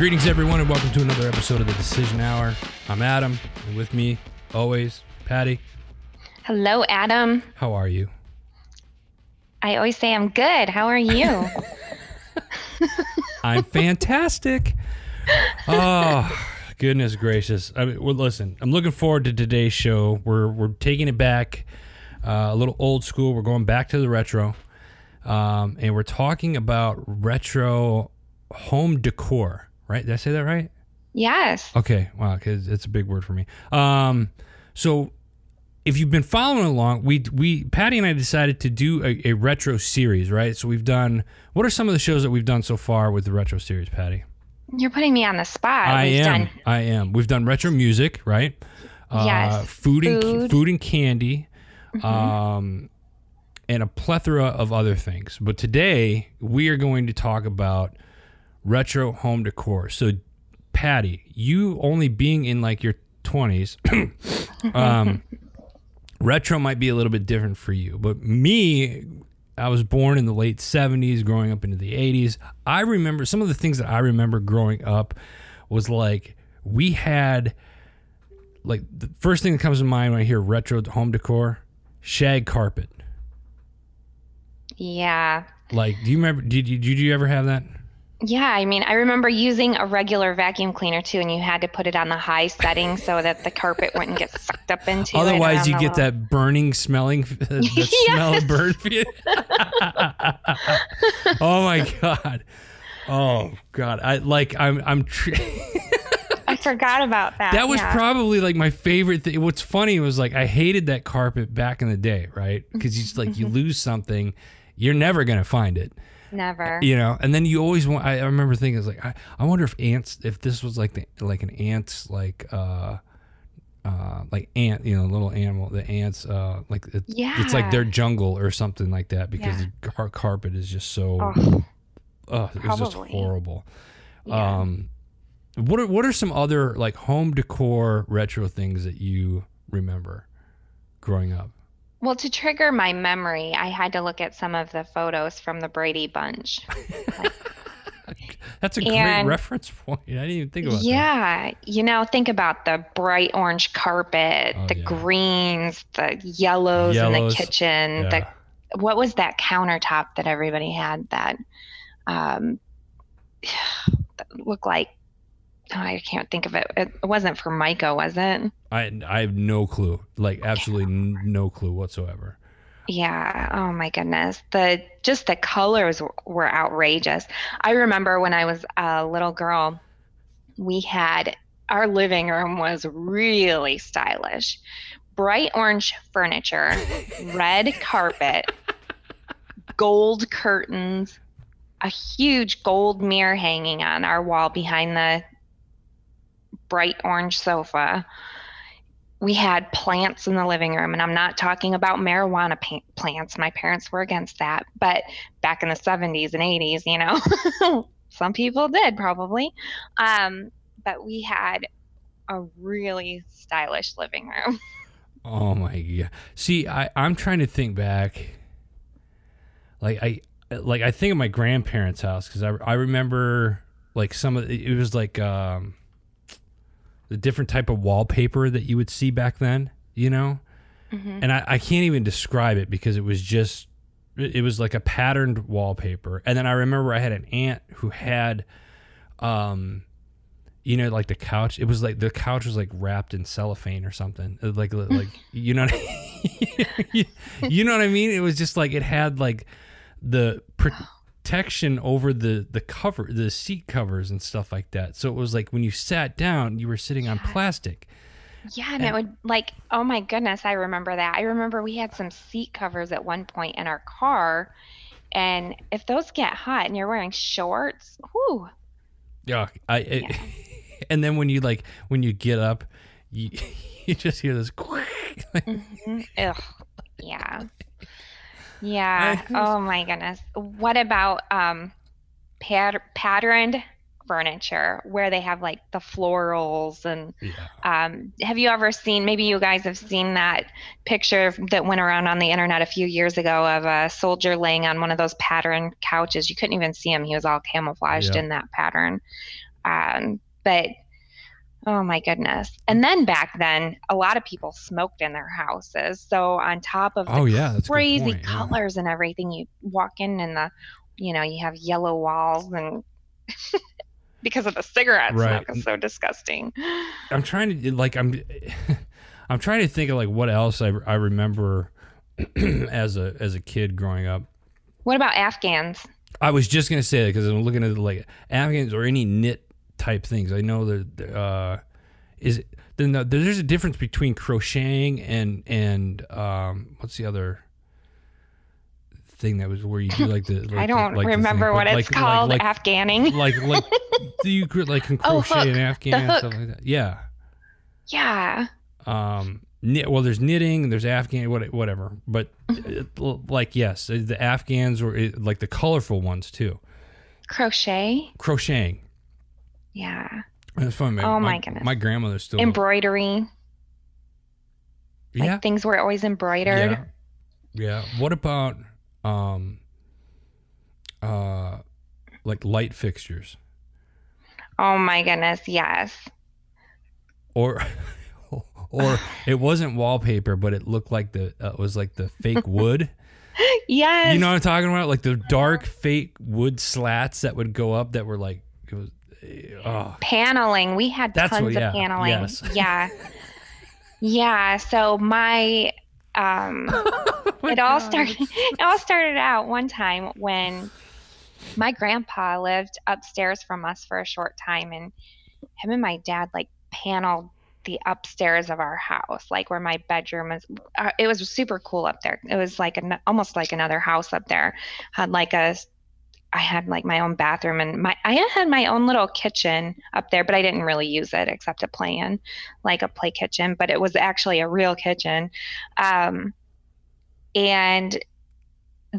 Greetings, everyone, and welcome to another episode of the Decision Hour. I'm Adam, and with me, always, Patty. Hello, Adam. How are you? I always say I'm good. How are you? I'm fantastic. Oh, goodness gracious! I mean, well, listen, I'm looking forward to today's show. We're we're taking it back uh, a little old school. We're going back to the retro, um, and we're talking about retro home decor. Right? Did I say that right? yes. Okay, wow, because it's a big word for me. Um, so if you've been following along, we we Patty and I decided to do a, a retro series, right? So we've done. What are some of the shows that we've done so far with the retro series, Patty? You're putting me on the spot. I We've am. done- I am. We've done retro music, right? Uh, Yes. Food and Food. Mm-hmm. food and candy, um, and a plethora of other things. But today we are going to talk about retro home decor. So, Patty, you only being in like your twenties, um, retro might be a little bit different for you. But me, I was born in the late 70s, growing up into the 80s. I remember some of the things that I remember growing up was like we had like the first thing that comes to mind when I hear retro home decor, shag carpet. Yeah. Like, do you remember? Did you did you ever have that? Yeah. I mean, I remember using a regular vacuum cleaner too, and you had to put it on the high setting so that the carpet wouldn't get sucked up into it. Otherwise, you get little- that burning, smelling, the smell of burn. oh my god! Oh god! I like I'm I'm. Tr- I forgot about that. that was yeah. probably like my favorite thing. What's funny was like I hated that carpet back in the day, right? Because you just like you mm-hmm. lose something, you're never gonna find it, never. you know. And then you always want. I, I remember thinking, it's like I, I wonder if ants, if this was like the like an ant's like uh uh like ant, you know, little animal, the ants, uh like it, it's like their jungle or something like that because Yeah. the car- carpet is just so. Oh, Oh, it was just horrible. Yeah. Um, what are what are some other like home decor retro things that you remember growing up? Well, to trigger my memory, I had to look at some of the photos from the Brady Bunch. That's a great And- reference point. I didn't even think about that. Yeah, you know, think about the bright orange carpet, Oh, the yeah. greens, the yellows, in the kitchen. Yeah. The what was that countertop that everybody had that um looked like Oh, I can't think of it. It wasn't Formica, was it? I I have no clue. Like absolutely no clue whatsoever. Yeah. Oh my goodness. The just the colors w- were outrageous. I remember when I was a little girl, we had our living room was really stylish. Bright orange furniture, red carpet, gold curtains, a huge gold mirror hanging on our wall behind the bright orange sofa we had plants in the living room and i'm not talking about marijuana pa- plants my parents were against that but back in the 70s and 80s you know some people did probably um, but we had a really stylish living room Oh my god. See, I I'm trying to think back. Like I like I think of my grandparents' house because I I remember like some of it was like um the different type of wallpaper that you would see back then, you know. Mhm. And I, I can't even describe it because it was just it was like a patterned wallpaper. And then I remember I had an aunt who had um you know like the couch it was like the couch was like wrapped in cellophane or something Uh, like like you know what I, you know what I mean it was just like it had like the protection over the the cover the seat covers and stuff like that so it was like when you sat down you were sitting on plastic yeah and it would like oh my goodness i remember that i remember we had some seat covers at one point in our car and if those get hot and you're wearing shorts whew, Yeah, I. It, and then when you like when you get up, you you just hear this. Mhm. Ugh. Yeah. Yeah. Oh my goodness. What about um pat- patterned furniture where they have like the florals and yeah. um have you ever seen maybe you guys have seen that picture that went around on the internet a few years ago of a soldier laying on one of those pattern couches you couldn't even see him he was all camouflaged Yeah. in that pattern Um, but oh my goodness. And then back then, a lot of people smoked in their houses. So on top of oh, the Oh yeah, that's a good crazy point, yeah. colors and everything, you walk in and the, you know, you have yellow walls and because of the cigarette Right. smoke is so disgusting. I'm trying to like I'm I'm trying to think of like what else I I remember as a as a kid growing up. What about Afghans? I was just gonna say that because I'm looking at like Afghans or any knit type things. I know that uh, is then the, there's a difference between crocheting and and um, what's the other thing that was where you do like the like I don't like remember what but it's like, called. Like, Afghaning. like like do you like can Oh, crochet hook. in Afghan and stuff like that? Yeah. yeah. um knit well there's knitting there's afghan what, whatever but it, like yes the afghans were it, like the colorful ones too Crochet. crocheting Yeah. that's fun man Oh, my goodness. my grandmother still Embroidery. Like yeah things were always embroidered. yeah yeah what about um uh like light fixtures Oh my goodness, yes. or or it wasn't wallpaper but it looked like the uh, it was like the fake wood Yes. You know what I'm talking about? Like the dark fake wood slats that would go up that were like oh paneling. We had That's tons what- yeah, of paneling. yes. Yeah. yeah. So my um it all started it all started out one time when my grandpa lived upstairs from us for a short time and him and my dad like paneled the upstairs of our house like where my bedroom is uh, it was super cool up there it was like an, almost like another house up there had like a I had like my own bathroom and my I had my own little kitchen up there, but I didn't really use it except to play in, like a play kitchen. But it was actually a real kitchen, um, and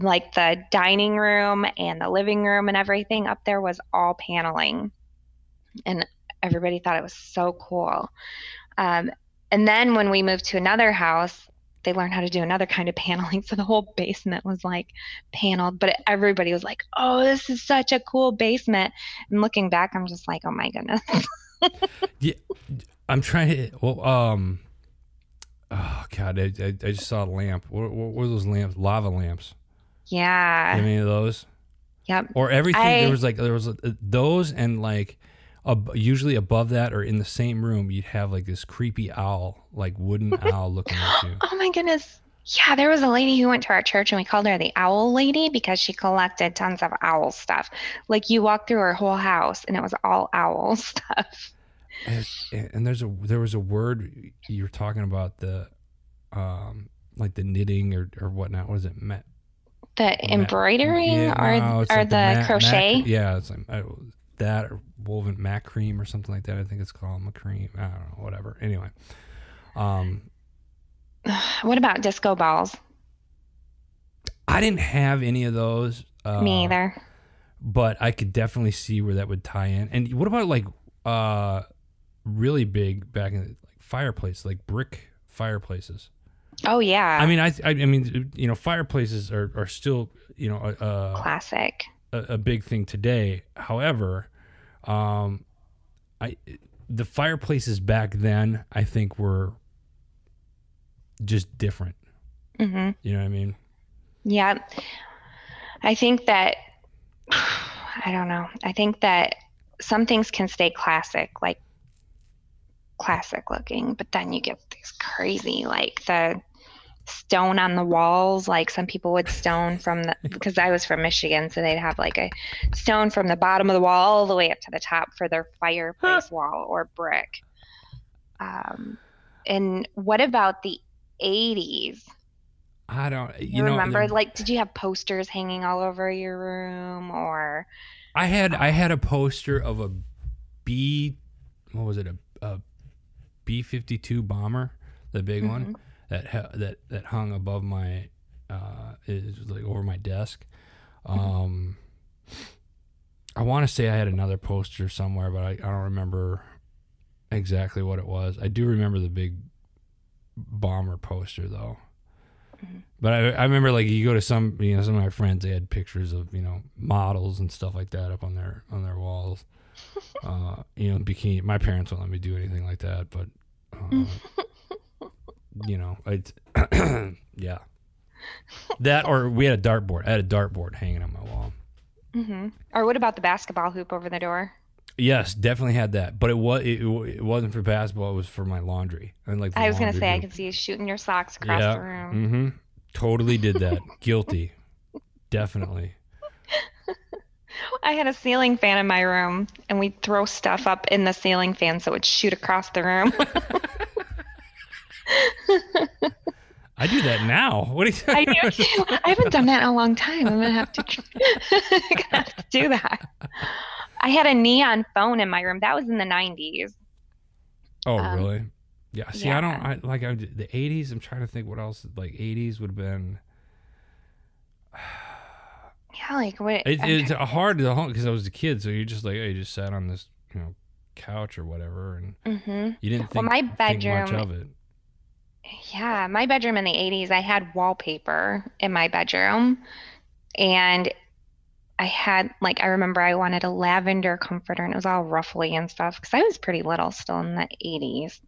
like the dining room and the living room and everything up there was all paneling, and everybody thought it was so cool. Um, and then when we moved to another house, they learned how to do another kind of paneling. So the whole basement was like paneled, but everybody was like, "Oh, this is such a cool basement." And looking back, I'm just like, "Oh my goodness." yeah, I'm trying to well um oh god I, I, I just saw a lamp what, what were those lamps lava lamps yeah. any of those Yep. or everything I- there was like there was uh, those and like ab- usually above that or in the same room you'd have like this creepy owl like wooden owl looking at you Oh my goodness. Yeah, there was a lady who went to our church and we called her the owl lady because she collected tons of owl stuff. Like you walked through her whole house and it was all owl stuff. and, and there's a there was a word you were talking about the um like the knitting or or whatnot Was it Ma- The embroidery Yeah, or no, or like the, ma- mac- crochet. yeah, it's like uh, that or woven macramé or something like that. I think it's called macramé. I don't know, whatever. Anyway, um, What about disco balls? I didn't have any of those. Uh, Me either. But I could definitely see where that would tie in. And what about like uh, really big back in the, like fireplace, like brick fireplaces? Oh yeah. I mean, I, I, I mean, you know, fireplaces are, are still, you know, a, a, classic. A, a big thing today. However, um, I the fireplaces back then, I think, were just different. hmm You know what I mean? Yeah. I think that I don't know. I think that some things can stay classic, like classic looking, but then you get these crazy like the stone on the walls, like some people would stone from the because I was from Michigan, so they'd have like a stone from the bottom of the wall all the way up to the top for their fireplace wall or brick. Um and what about the 80s? I don't. You, You, know, remember, there- like, did you have posters hanging all over your room, or I had I had a poster of a B, what was it a, a B fifty two bomber, the big one Mhm. That ha- that that hung above my, uh, was like over my desk. Um, I want to say I had another poster somewhere, but I, I don't remember exactly what it was. I do remember the big bomber poster though. Mhm. But I, I remember like you go to some you know some of my friends they had pictures of you know models and stuff like that up on their on their walls. uh, you know, bikini. My parents won't let me do anything like that, but uh, you know, it's yeah. That or we had a dartboard. I had a dartboard hanging on my wall. Mm-hmm. Or what about the basketball hoop over the door? Yes, definitely had that, but it was it, it wasn't for basketball. It was for my laundry. And like I was gonna say I hoop. could see you shooting your socks across yeah. the room. Mm-hmm. Totally did that. Guilty. Definitely. I had a ceiling fan in my room, and we'd throw stuff up in the ceiling fan so it would shoot across the room. I do that now. What do you? I do. I haven't done that in a long time. I'm gonna have to, gonna have to do that. I had a neon phone in my room. That was in the 90s. Oh, Um, really? Yeah. See, I don't. I like I, the '80s. I'm trying to think what else. Like '80s would have been. Yeah, like what? It, it's hard to because I was a kid, so you're just like, oh, you just sat on this, you know, couch or whatever, and Mhm. you didn't Well, think, my think much bedroom- of it. Yeah, my bedroom in the 80s, I had wallpaper in my bedroom. And I had, like, I remember I wanted a lavender comforter and it was all ruffly and stuff because I was pretty little still in the 80s.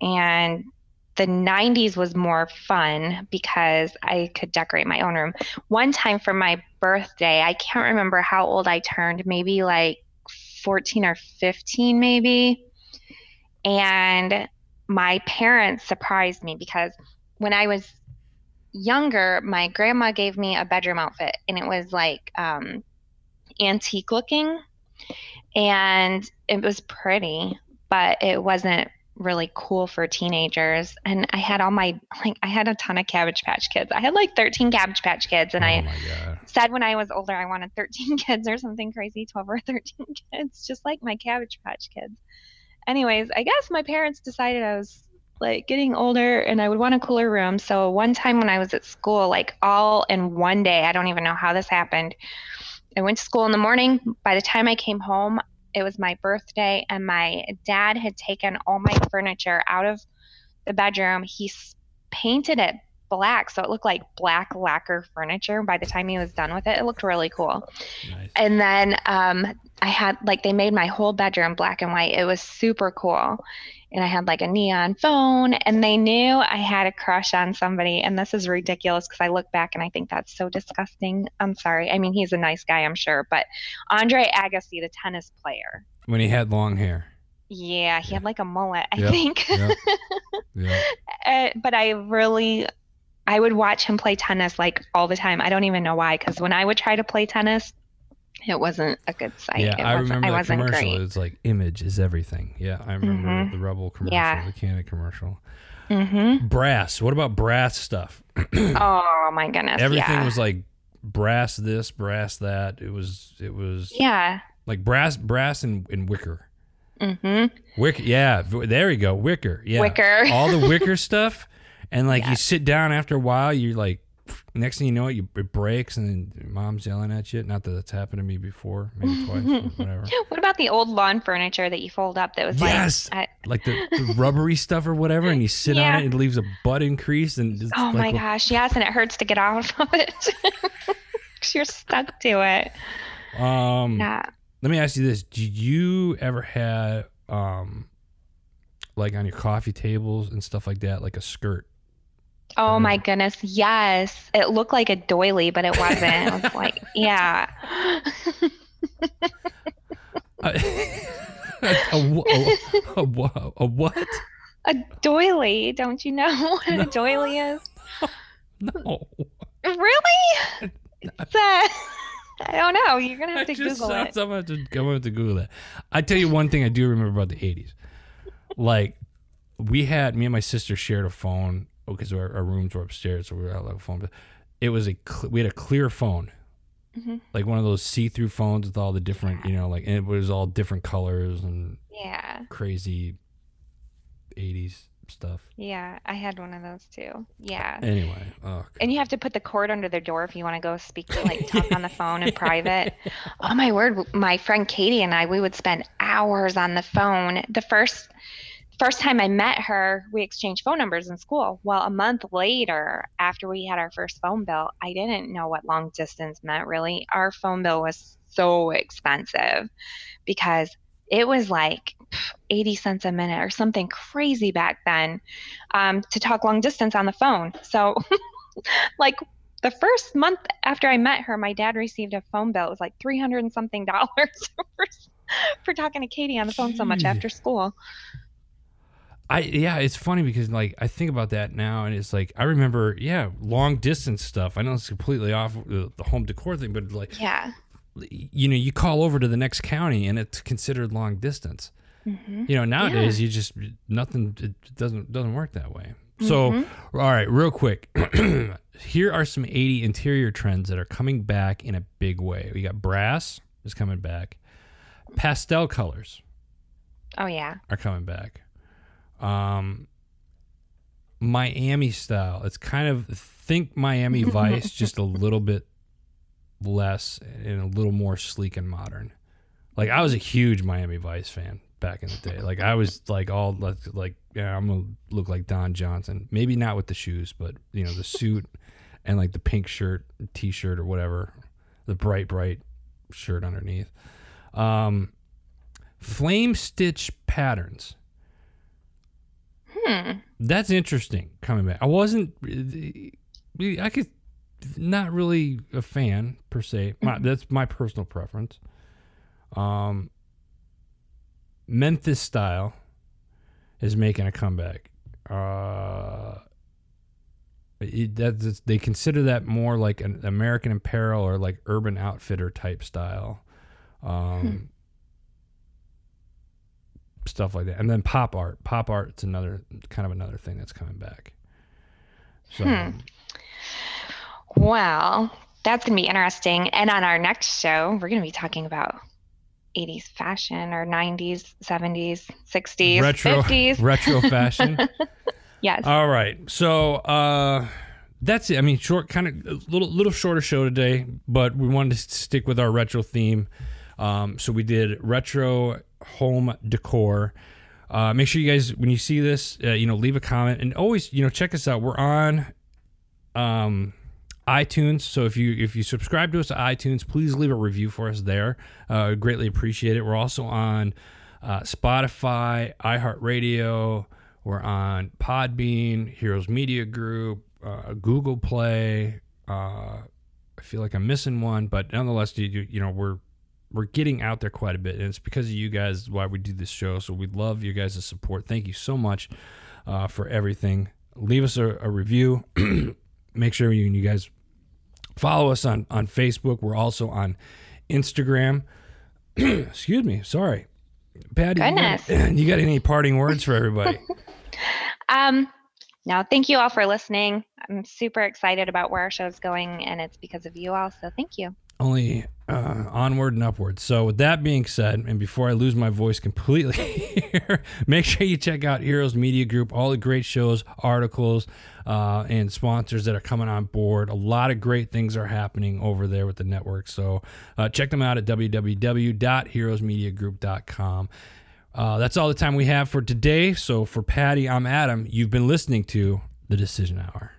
And the 90s was more fun because I could decorate my own room. One time for my birthday, I can't remember how old I turned, maybe like 14 or 15, maybe. And my parents surprised me because when I was younger, my grandma gave me a bedroom outfit and it was like um, antique looking and it was pretty, but it wasn't really cool for teenagers. And I had all my, like, I had a ton of Cabbage Patch Kids. I had like 13 Cabbage Patch Kids and oh I god. said when I was older I wanted 13 kids or something crazy, 12 or 13 kids, just like my Cabbage Patch Kids. Anyways, I guess my parents decided I was like getting older and I would want a cooler room. So one time when I was at school, like all in one day, I don't even know how this happened. I went to school in the morning. By the time I came home, it was my birthday, and my dad had taken all my furniture out of the bedroom. He painted it black, so it looked like black lacquer furniture. By the time he was done with it, it looked really cool. Nice. And then um, I had like they made my whole bedroom black and white. It was super cool. And I had like a neon phone, and they knew I had a crush on somebody. And this is ridiculous because I look back and I think that's so disgusting. I'm sorry. I mean, he's a nice guy, I'm sure, but Andre Agassi, the tennis player. When he had long hair. Yeah, he had like a mullet, I Yep, think. yep. Yeah. Uh, but I really, I would watch him play tennis like all the time. I don't even know why, because when I would try to play tennis, it wasn't a good sight. Yeah, it I wasn't, remember wasn't commercial. great. It's like image is everything. Yeah, I remember Mhm. the Rebel commercial, Yeah. the Canon commercial. Mm-hmm. Brass. What about brass stuff? Oh my goodness. Everything yeah. was like brass this, brass that. It was it was Yeah. like brass brass and, and wicker. Mm-hmm. Wicker, yeah, there we go. Wicker, yeah. Wicker. All the wicker stuff, and like you sit down after a while, you're like, next thing you know, it, you, it breaks, and then your mom's yelling at you. Not that that's happened to me before, maybe twice, whatever. What about the old lawn furniture that you fold up that was Yes. like, Like the, the rubbery stuff or whatever, and you sit Yeah. on it, and it leaves a butt increase, and oh my like, gosh, yes, and it hurts to get out of it. 'Cause you're stuck to it. Um, Yeah. let me ask you this: Did you ever have um, like on your coffee tables and stuff like that, like a skirt? Oh my Mm. goodness, yes. It looked like a doily, but it wasn't. It was like, yeah. a, a, a, a, what? A doily. Don't you know what No. a doily is? No. Really? It's a- I don't know. You're gonna have to just Google sounds, it. I'm gonna to, I'm gonna have to Google that. I tell you one thing I do remember about the '80s. Like we had me and my sister shared a phone because our, our rooms were upstairs, so we were like a phone. But it was a cl- we had a clear phone, Mhm. like one of those see-through phones with all the different, you know, like and it was all different colors and Yeah, crazy '80s stuff. yeah. I had one of those too. Yeah. Anyway, oh, And you have to put the cord under the door if you want to go speak to like talk on the phone in private. Oh my word, my friend Katie and I, we would spend hours on the phone. The first first time I met her, we exchanged phone numbers in school. Well, a month later, after we had our first phone bill, I didn't know what long distance meant really. Our phone bill was so expensive because it was like 80 cents a minute or something crazy back then um, to talk long distance on the phone. So, like, the first month after I met her, my dad received a phone bill. It was like 300 and something dollars for, for talking to Katie on the phone so much after school. I yeah, it's funny because like I think about that now, and it's like I remember, yeah, long distance stuff. I know it's completely off the home decor thing, but like, yeah, you know, you call over to the next county, and it's considered long distance. Mm-hmm. You know, nowadays yeah. you just nothing. It doesn't doesn't work that way. So, mm-hmm. all right, real quick. Here are some 80 interior trends that are coming back in a big way. We got brass is coming back. Pastel colors. Oh yeah. Are coming back um, Miami style. It's kind of think Miami Vice, just a little bit less and a little more sleek and modern. Like I was a huge Miami Vice fan back in the day. Like I was like all like yeah, I'm gonna look like Don Johnson. Maybe not with the shoes, but you know the suit and like the pink shirt, t-shirt or whatever, the bright bright shirt underneath. Um, flame stitch patterns. That's interesting coming back. I wasn't. I could not really a fan per se. My, mm-hmm. That's my personal preference. Um, Memphis style is making a comeback. Uh, it, that's, they consider that more like an American Apparel or like Urban Outfitter type style. Um, hmm stuff like that. And then pop art. Pop art art's another kind of another thing that's coming back. So hmm. Well, that's going to be interesting. And on our next show, we're going to be talking about 80s fashion or 90s, 70s, 60s, retro, 50s. Retro fashion. yes. All right. So, uh, that's it. I mean, short, kind of a little, little shorter show today, but we wanted to stick with our retro theme. Um, so we did retro home decor. Uh, make sure you guys, when you see this, uh, you know, leave a comment and always, you know, check us out. We're on um, iTunes, so if you if you subscribe to us to iTunes, please leave a review for us there. Uh, greatly appreciate it. We're also on uh, Spotify, iHeartRadio. We're on Podbean, Heroes Media Group, uh, Google Play. Uh, I feel like I'm missing one, but nonetheless, you, you know, we're we're getting out there quite a bit, and it's because of you guys why we do this show. So we love you guys' support. Thank you so much uh, for everything. Leave us a, a review. Make sure you, you guys follow us on on Facebook. We're also on Instagram. Excuse me. Sorry, Patty. Goodness. You got, you got any parting words for everybody? um. Now, thank you all for listening. I'm super excited about where our show is going, and it's because of you all. So, thank you only uh, onward and upward. So, with that being said, and before I lose my voice completely here, make sure you check out Heroes Media Group, all the great shows, articles, uh, and sponsors that are coming on board. A lot of great things are happening over there with the network. So, uh, check them out at www.heroesmediagroup.com. Uh, that's all the time we have for today. So, for Patty, I'm Adam. You've been listening to The Decision Hour.